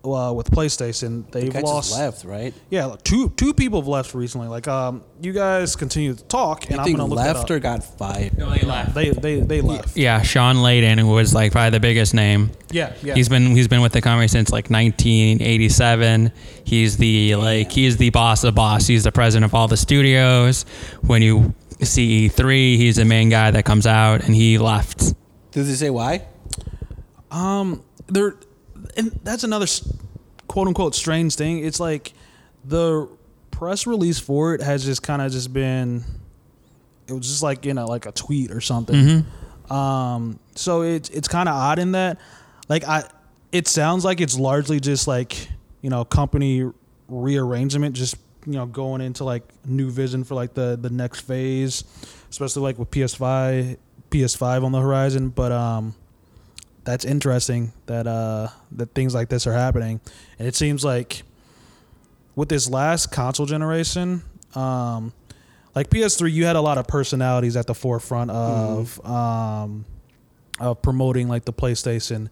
uh, with PlayStation. They've guy lost left, right? Yeah, like, two two people have left recently. Like um you guys continue to talk and You I'm think going to look left or got fired? No, They left. they they they left. Yeah, Shawn Layden was like probably the biggest name. Yeah, yeah. He's been he's been with the company since like 1987. He's the like he's the boss of boss. He's the president of all the studios. When you see E3, he's the main guy that comes out, and he left. Did they say why? um there and that's another quote unquote strange thing. It's like the press release for it has just kind of just been it was just like you know like a tweet or something. Mm-hmm. Um, so it's it's kind of odd in that, like I, it sounds like it's largely just like you know company rearrangement, just you know going into like new vision for like the the next phase, especially like with PS5 PS5 on the horizon. But um, that's interesting that uh that things like this are happening, and it seems like with this last console generation, um, like PS3, you had a lot of personalities at the forefront of um, of promoting like the PlayStation,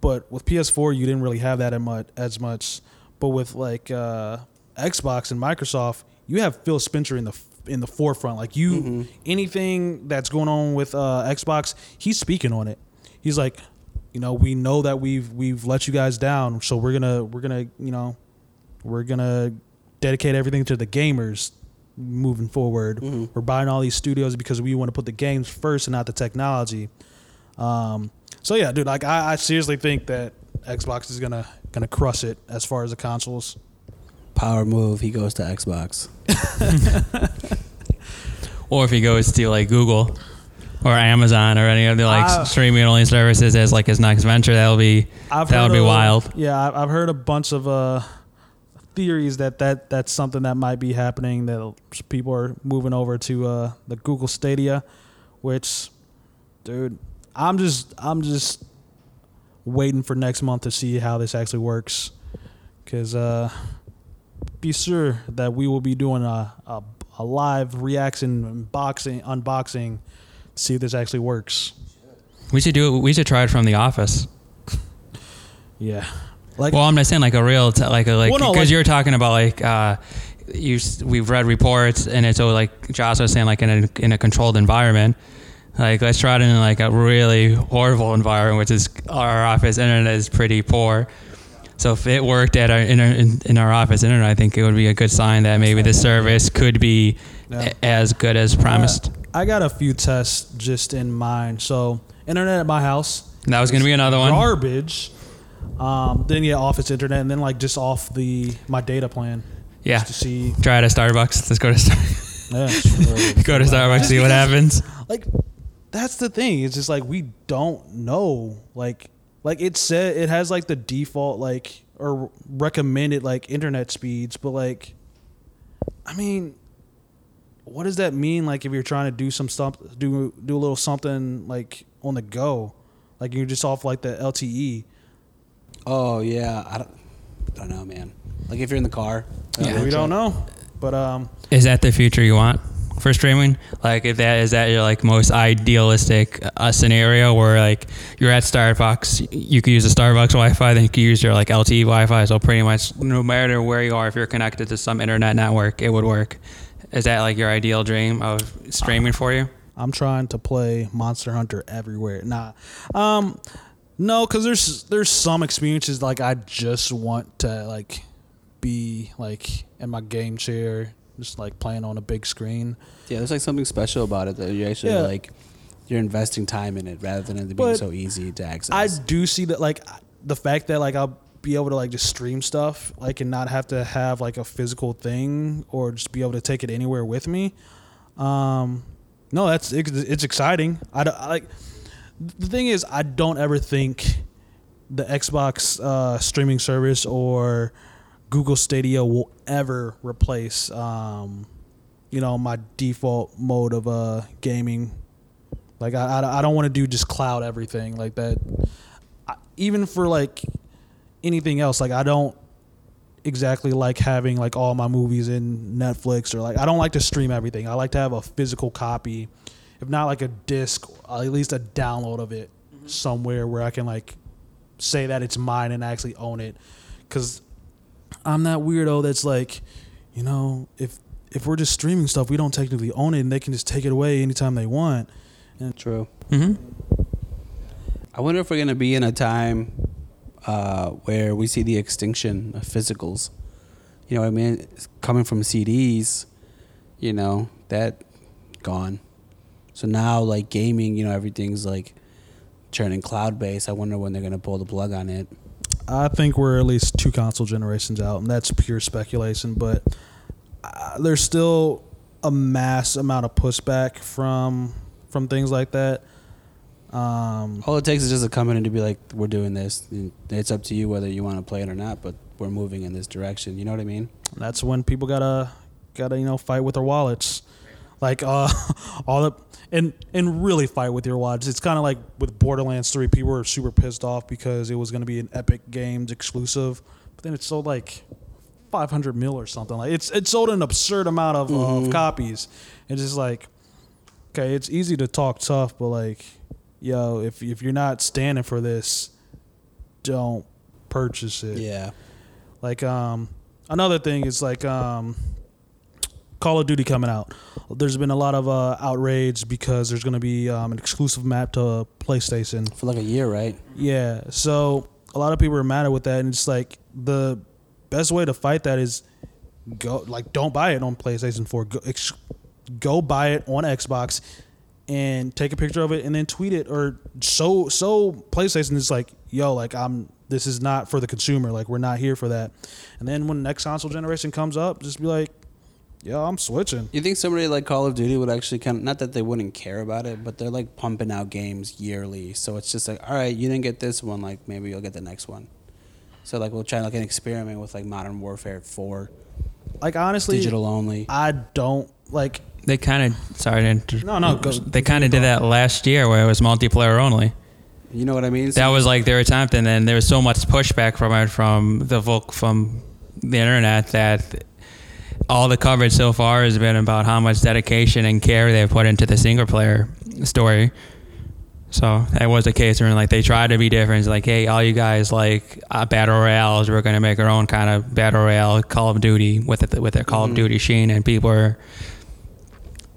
but with PS4, you didn't really have that as much. But with like uh, Xbox and Microsoft, you have Phil Spencer in the in the forefront. Like you, anything that's going on with uh, Xbox, he's speaking on it. He's like, you know, we know that we've we've let you guys down, so we're gonna we're gonna you know we're gonna dedicate everything to the gamers moving forward. We're buying all these studios because we want to put the games first and not the technology. Um, so yeah, dude, like I, I seriously think that Xbox is gonna gonna crush it as far as the consoles. Power move. He goes to Xbox. Or if he goes to like Google or Amazon or any of the like Ah. streaming only services as like his next venture, that'll be I've that would be of- wild. Yeah, I- I've heard a bunch of uh, theories that, that that's something that might be happening. That people are moving over to uh, the Google Stadia, which, dude, I'm just I'm just waiting for next month to see how this actually works, because uh, be sure that we will be doing a a, a live reaction unboxing unboxing see if this actually works. We should do it. We should try it from the office. Yeah, like Well, I'm not saying like a real, t- like a like Well, because no, like- you're talking about like uh, you. We've read reports, and it's all like Josh was saying, like in a in a controlled environment. Like let's try it in like a really horrible environment, which is our office internet is pretty poor. So if it worked at our in our, in, in our office internet, I think it would be a good sign that maybe the service could be Yeah. a- as good as promised. I got a few tests just in mind. So, internet at my house. That was going to be another one. garbage. Um, then yeah, office internet, and then like just off the my data plan. Yeah. Just to see. Try it at Starbucks. Let's go to Star- Yeah, sure. go to Starbucks, see what happens. like that's the thing. It's just like we don't know. Like like it said it has like the default like or recommended like internet speeds, but like I mean what does that mean like if you're trying to do some stuff do do a little something like on the go? Like you're just off like the. LTE. Oh yeah. I don't. I don't know, man. Like if you're in the car. Yeah. we don't know. But um Is that the future you want for streaming? Like, if that is that your like most idealistic uh, scenario where like you're at Starbucks, you could use the Starbucks Wi-Fi, then you could use your like LTE Wi-Fi. So pretty much, no matter where you are, if you're connected to some internet network, it would work. Is that like your ideal dream of streaming for you? I'm trying to play Monster Hunter everywhere. Nah, um, no, because there's there's some experiences like I just want to like be like in my game chair, just like playing on a big screen. Yeah, there's like something special about it that you actually Yeah. like. You're investing time in it rather than it being But so easy to access. I do see that like the fact that like I'll be able to like just stream stuff, like and not have to have like a physical thing or just be able to take it anywhere with me. Um, no, that's it's, it's exciting. I, don't- I like the thing is I don't ever think the Xbox uh, streaming service or Google Stadia will ever replace um, you know my default mode of uh gaming. Like I I, I don't want to do just cloud everything like that. I, even for like anything else, like I don't exactly like having like all my movies in Netflix or like I don't like to stream everything. I like to have a physical copy, if not like a disc, at least a download of it somewhere where I can like say that it's mine and actually own it. Cause I'm that weirdo that's like, you know, if if we're just streaming stuff, we don't technically own it and they can just take it away anytime they want. True. hmm I wonder if we're gonna be in a time uh, where we see the extinction of physicals. You know what I mean? It's coming from CDs, you know that gone. So now, like gaming, you know, everything's like turning cloud based. I wonder when they're gonna pull the plug on it. I think we're at least two console generations out, and that's pure speculation. But uh, there's still a mass amount of pushback from from things like that. Um, All it takes is just a company to be like, "We're doing this." And it's up to you whether you want to play it or not. But we're moving in this direction. You know what I mean? that's when people gotta gotta you know fight with their wallets, like uh, all the and and really fight with your watch. It's kind of like with Borderlands Three. People were super pissed off because it was gonna be an Epic Games exclusive, but then it sold like 500 mil or something. Like it's it sold an absurd amount of, of copies. It's just like, okay, it's easy to talk tough, but like, yo, if if you're not standing for this, don't purchase it. Yeah. Like um another thing is like um Call of Duty coming out. There's been a lot of uh, outrage because there's going to be um, an exclusive map to PlayStation. For like a year, right? Yeah, so a lot of people are mad with that, and it's like the best way to fight that is go like don't buy it on PlayStation 4. Go, ex, go buy it on Xbox and take a picture of it and then tweet it or so so PlayStation is like yo like I'm this is not for the consumer like we're not here for that. And then when the next console generation comes up, just be like, yo, I'm switching. You think somebody like Call of Duty would actually kind of not that they wouldn't care about it, but they're like pumping out games yearly, so it's just like, all right, you didn't get this one, like maybe you'll get the next one. So like we'll try like an experiment with like Modern Warfare Four, Like honestly, digital only. I don't like They kind of sorry to inter- No, no, go- they kind of did that last year where it was multiplayer only. You know what I mean? That was like their attempt, and then there was so much pushback from it from the voc from the internet that all the coverage so far has been about how much dedication and care they have put into the single player story. So that was the case where like they tried to be different. It's like, hey, all you guys like uh, battle royales, we're gonna make our own kind of battle royale Call of Duty with it with their Call Mhm. of Duty sheen, and people were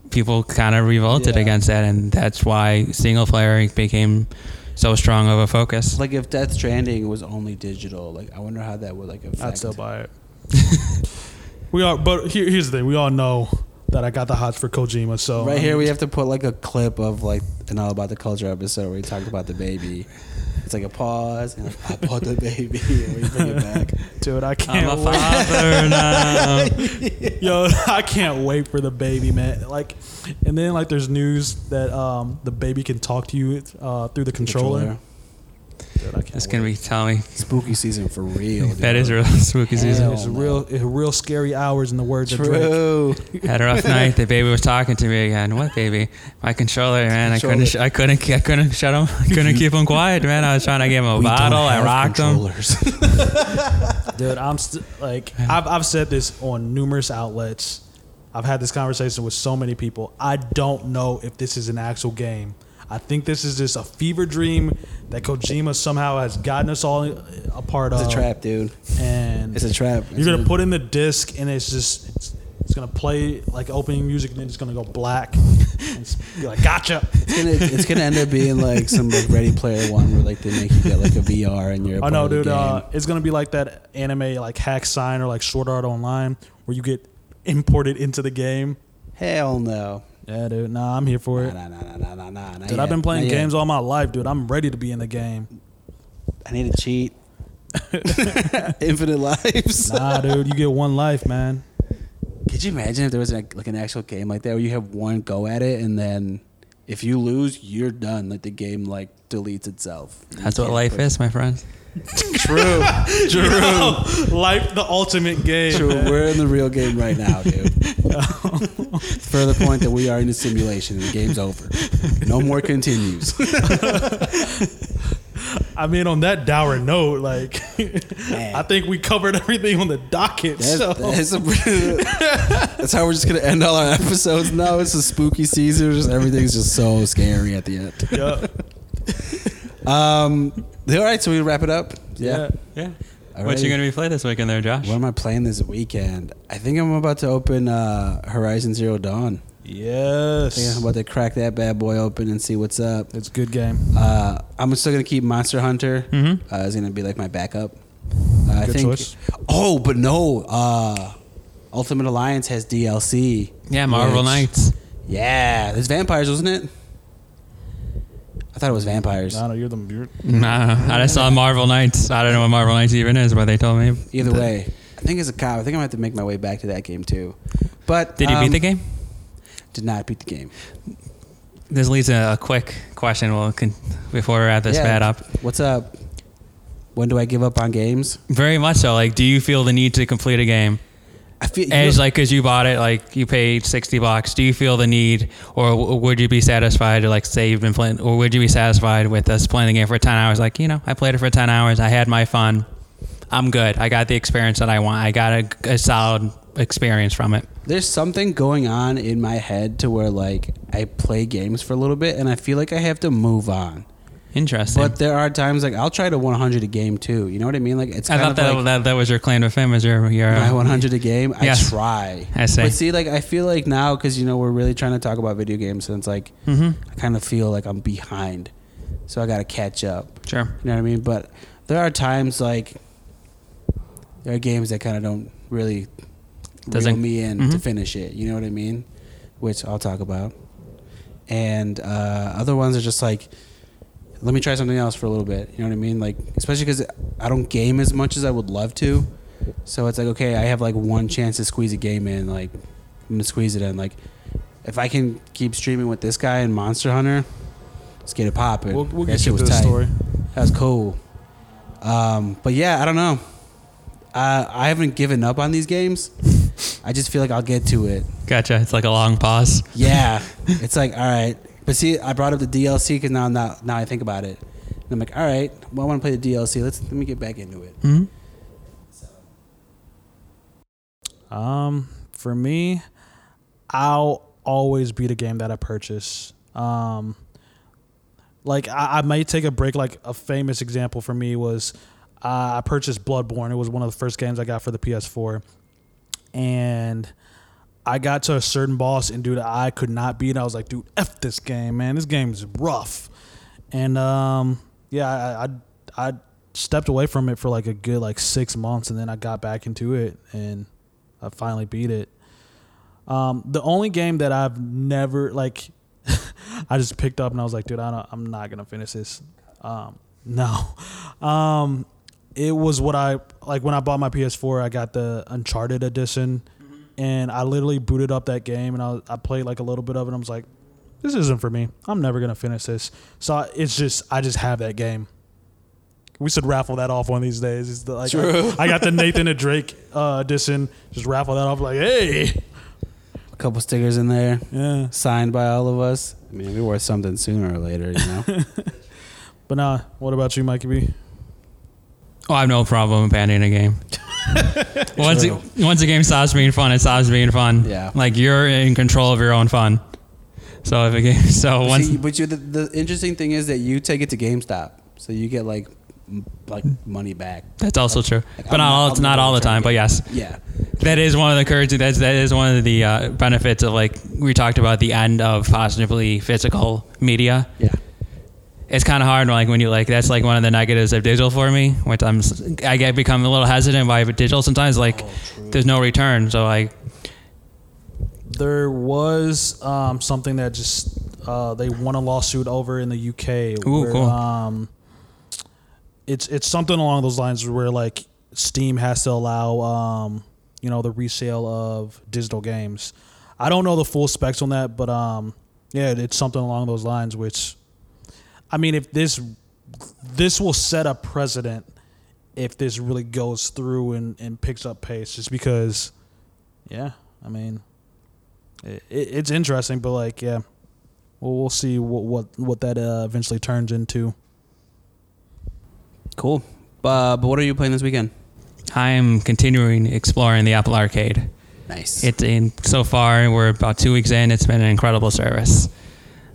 people kind of revolted Yeah. against that, and that's why single player became so strong of a focus. like if Death Stranding was only digital, like I wonder how that would like affect. I'd still buy it. we all, but here, here's the thing: we all know that I got the hots for Kojima. So Right here, we have to put like a clip of like an All About the Culture episode where we talked about the baby. It's like a pause, and like, I bought the baby, and we bring it back. dude, I can't. I'm a wait. father now. Yo, I can't wait for the baby, man. Like, and then like there's news that um the baby can talk to you uh, through the controller. Dude, I can't. It's gonna be Tommy. spooky season for real. Dude. that is real spooky season. It's no. real, it's real scary hours in the words of Drake. true. Had a rough night. The baby was talking to me again. What baby? My controller, man. I couldn't. Sh- I couldn't. I couldn't shut him. I couldn't keep him quiet, man. I was trying to give him a We don't bottle. I have rocked him. controllers. Dude, I'm st- like I've I've said this on numerous outlets. I've had this conversation with so many people. I don't know if this is an actual game. I think this is just a fever dream that Kojima somehow has gotten us all a part It's of. It's a trap, dude. And It's a trap. you're gonna put in the disc, and it's just it's, it's gonna play like opening music, and then it's gonna go black. and it's like, gotcha. It's gonna, it's gonna end up being like some like Ready Player One where like they make you get like a VR and you're. a I know, dude. Uh, it's gonna be like that anime, like Hack Sign or like Sword Art Online, where you get imported into the game. Hell no. Yeah, dude. Nah, I'm here for it. Nah, nah, nah, nah, nah, nah, nah. Dude, I've been playing games all my life, dude. I'm ready to be in the game. I need to cheat. Infinite lives. Nah, dude, you get one life, man. Could you imagine if there was like, like an actual game like that where you have one go at it and then if you lose, you're done. Like the game like deletes itself. That's what can't life play- is, my friends. True. True. life, the ultimate game. True. We're in the real game right now, dude. Further point that we are in a simulation and the game's over. No more continues. I mean, on that dour note, like, Man. I think we covered everything on the docket. That's, so. that's, a- that's how we're just gonna end all our episodes now. It's a spooky season. Just everything's just so scary at the end. yeah. Um. All right, so we wrap it up. yeah. Yeah. All What right. you gonna be playing this weekend there, Josh? What am I playing this weekend? I think I'm about to open uh, Horizon Zero Dawn. I think I'm about to crack that bad boy open and see what's up. It's a good game. Uh, I'm still gonna keep Monster Hunter. Mm-hmm. Uh, is gonna be like my backup. Uh, I think. choice. Oh, but no. Uh, Ultimate Alliance has DLC. Yeah, Marvel which- Knights. Yeah, there's vampires, wasn't it? I thought it was vampires. I don't know. You're the. You're, Nah, I just saw Marvel Knights. I don't know what Marvel Knights even is, but they told me. Either The- way, I think as a cop, I think I'm gonna have to make my way back to that game too. But Did you beat um, the game? Did not beat the game. This leads to a quick question. We'll con- before we wrap this Yeah. bad up. What's up? When do I give up on games? Very much so. Like, do you feel the need to complete a game? I feel As like, cause you bought it, like you paid sixty bucks. Do you feel the need, or w- would you be satisfied to like say you've been playing, or would you be satisfied with us playing the game for ten hours? Like, you know, I played it for ten hours. I had my fun. I'm good. I got the experience that I want. I got a, a solid experience from it. there's something going on in my head to where like I play games for a little bit and I feel like I have to move on. Interesting. But there are times like I'll try to 100 a game too. You know what I mean? Like it's I thought of that, like that that was your claim to fame. Is your your my 100 a game. I try. I see. But see, like I feel like now because you know we're really trying to talk about video games, and it's like Mm-hmm. I kind of feel like I'm behind, so I got to catch up. Sure. You know what I mean? But there are times like there are games that kind of don't really reel Doesn't- me in to Mhm. finish it. You know what I mean? Which I'll talk about. And uh, other ones are just like, let me try something else for a little bit. You know what I mean? Like, especially because I don't game as much as I would love to. So it's like, okay, I have like one chance to squeeze a game in. Like, I'm gonna squeeze it in. Like, if I can keep streaming with this guy and Monster Hunter, let's get it popping. we'll we'll That get shit you was to the tight. story. That was cool. Um, but yeah, I don't know. Uh, I haven't given up on these games. I just feel like I'll get to it. Gotcha. It's like a long pause. Yeah, it's like all right. But see, I brought up the DLC because now, now, now I think about it. And I'm like, all right, well, I want to play the DLC. Let's let me get back into it. Mm-hmm. Um, for me, I'll always beat a game that I purchase. Um, like I, I may take a break. Like a famous example for me was uh, I purchased Bloodborne. It was one of the first games I got for the PS4, and I got to a certain boss, and dude, I could not beat. I was like, dude, f this game, man. This game is rough, and um, yeah, I, I I stepped away from it for like a good like six months, and then I got back into it, and I finally beat it. Um, the only game that I've never like, I just picked up and I was like, dude, I don't, I'm not gonna finish this. Um, no, um, it was what I like when I bought my PS4. I got the Uncharted edition, and I literally booted up that game and I, I played like a little bit of it. and I was like, this isn't for me. I'm never gonna finish this. So I- it's just I just have that game. We should raffle that off one of these days. It's the, like True. I, I got the Nathan and Drake uh, edition. Just raffle that off. Like, hey, A couple stickers in there, yeah. signed by all of us. I mean, it'll worth something sooner or later, you know. But nah, what about you, Mikey B? Oh, I have no problem abandoning a game. once it, once a game stops being fun, it stops being fun. Yeah. Like you're in control of your own fun. So if a game, so once See, but you, the, the interesting thing is that you take it to GameStop, so you get like like money back. that's also true, Like, but I'm not all. It's not not all the time. But yes, Yeah, that is one of the courage. That's that is one of the uh, benefits of like we talked about the end of positively physical media. yeah. It's kind of hard, like when you like that's like one of the negatives of digital for me, which I'm I get become a little hesitant by digital sometimes. Like there's no return, so like There was um, something that just uh, they won a lawsuit over in the UK. Ooh, where, cool. Um, it's it's something along those lines where like Steam has to allow um, you know the resale of digital games. I don't know the full specs on that, but um, yeah, it's something along those lines. Which, I mean, if this this will set a precedent if this really goes through and, and picks up pace, just because, yeah, I mean, it, it, it's interesting, but like, yeah, well, we'll see what what what that uh, eventually turns into. Cool. Uh, but what are you playing this weekend? I am continuing exploring the Apple Arcade. Nice. It in so far we're about two weeks in. It's been an incredible service.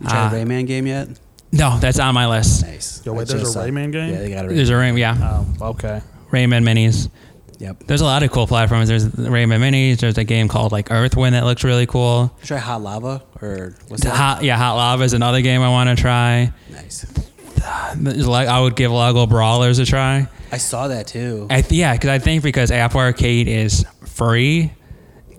you tried uh, a Rayman game yet? No, that's on my list. Nice. Yo, I wait, there's just a Rayman game? Yeah, they got a Rayman. There's a Ray, yeah, Oh, okay. Rayman Minis. Yep. There's a lot of cool platforms. There's Rayman Minis. There's a game called like EarthNight that looks really cool. Try Hot Lava or what's that? Hot, yeah, Hot Lava is another game I want to try. Nice. There's like I would give Lego Brawlers a try. I saw that too. I th- yeah, because I think because Apple Arcade is free,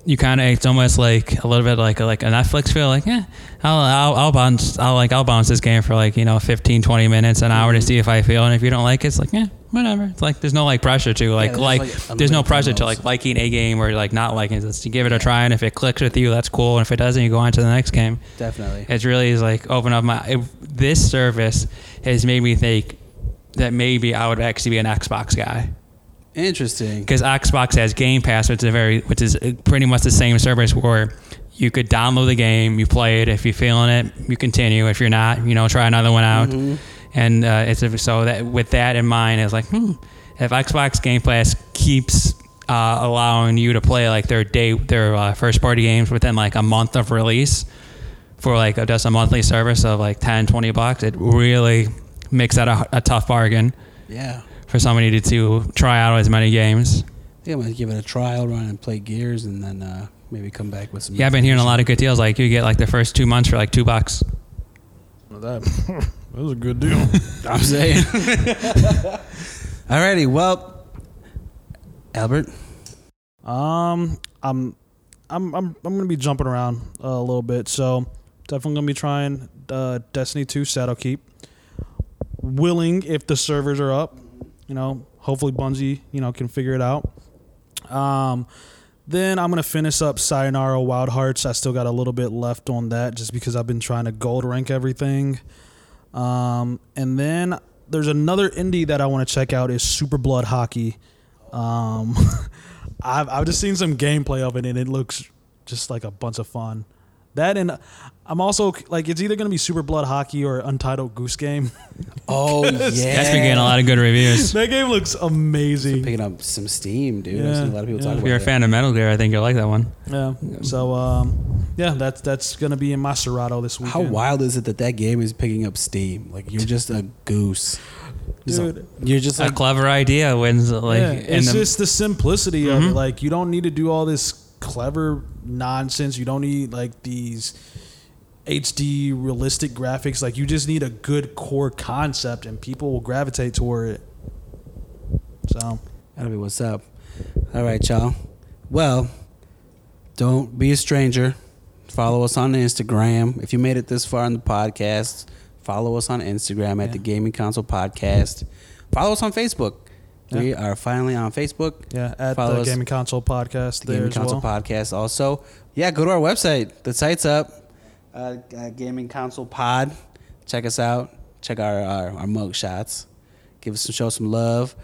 you kind of it's almost like a little bit like a, like a Netflix feel. Like, yeah, I'll, I'll I'll bounce I'll like I'll bounce this game for like you know 15, 20 minutes, an hour to mm-hmm. see if I feel, and if you don't like it, it's like yeah, whatever. It's like there's no like pressure to like there's, like, like, there's no pressure to like liking a game or like not liking it. It's you give it a try, and if it clicks with you, that's cool, and if it doesn't, you go on to the next game. Definitely. It really is like open up my. It, this service has made me think that maybe I would actually be an Xbox guy Interesting. because Xbox has Game Pass, which is a very, which is pretty much the same service where you could download the game, you play it. If you're feeling it, you continue. If you're not, you know, try another one out. And uh, it's so that with that in mind, it's like, hmm, if Xbox Game Pass keeps uh, allowing you to play like their day, their uh, first party games within like a month of release for like a, just a monthly service of like 10, 20 bucks, it really makes that a, a tough bargain Yeah. For somebody to, to try out as many games. I think I'm gonna give it a trial run and play Gears, and then uh, maybe come back with some. Yeah, I've been hearing a lot of good deals. Like you get like the first two months for like two bucks. Well, that, that was a good deal. I'm saying. Alrighty, well, Albert. Um, I'm, I'm, I'm, I'm gonna be jumping around a little bit, so definitely gonna be trying uh, Destiny 2 Shadowkeep. Willing if the servers are up, you know. Hopefully Bungie, you know, can figure it out. Um, then I'm gonna finish up Sayonara Wild Hearts. I still got a little bit left on that, just because I've been trying to gold rank everything. Um, and then there's another indie that I want to check out is Super Blood Hockey. Um, I've I've just seen some gameplay of it and it looks just like a bunch of fun. That and I'm also like it's either gonna be Super Blood Hockey or Untitled Goose Game. Oh yeah, That's been getting a lot of good reviews. that game looks amazing. picking up some steam, dude. Yeah, I've seen a lot of people yeah. talk If you're a it. fan of Metal Gear, I think you'll like that one. Yeah. So um, yeah, that's that's gonna be in my Serato this week. How wild is it that that game is picking up steam? Like you're just a goose, Just a- Dude. you're just a like clever idea wins like yeah, it's the, just the simplicity of it. Mhm. Like you don't need to do all this clever nonsense. You don't need like these HD realistic graphics. Like you just need a good core concept, and people will gravitate toward it. So That'll be what's up. All right, y'all. Well, don't be a stranger. Follow us on Instagram. If you made it this far in the podcast, follow us on Instagram at Yeah. the Gaming Council Podcast. Follow us on Facebook. We are finally on Facebook. yeah, at Follow the us. Gaming Council Podcast The Gaming Council well. Podcast. Also, yeah, go to our website. The site's up. Uh, uh, Gaming Council Pod. Check us out. Check our our, our mug shots. Give us some show some love,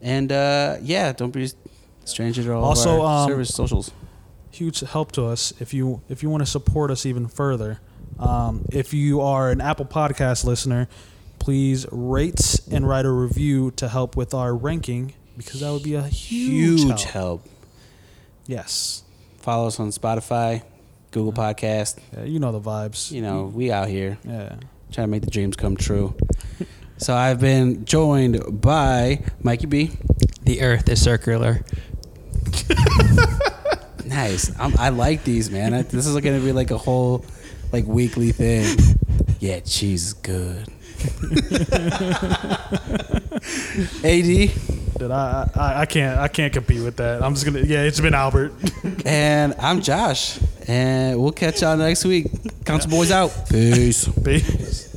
and uh, yeah, don't be a stranger to all Also, our um, service socials. huge help to us if you if you want to support us even further. Um, if you are an Apple Podcast listener, please rate and write a review to help with our ranking because that would be a huge, Huge help. help. Yes, Follow us on Spotify, Google Podcast. yeah, you know the vibes. You know, we out here Yeah. trying to make the dreams come true. so I've been joined by Mikey B. the Earth is circular. Nice. I'm, I like these, man. I, this is going to be like a whole like weekly thing. Yeah, cheese is good. AD Did I, I I can't I can't compete with that. I'm just gonna yeah. It's been Albert. and I'm Josh, and we'll catch y'all next week. Council boys out. Peace. Peace.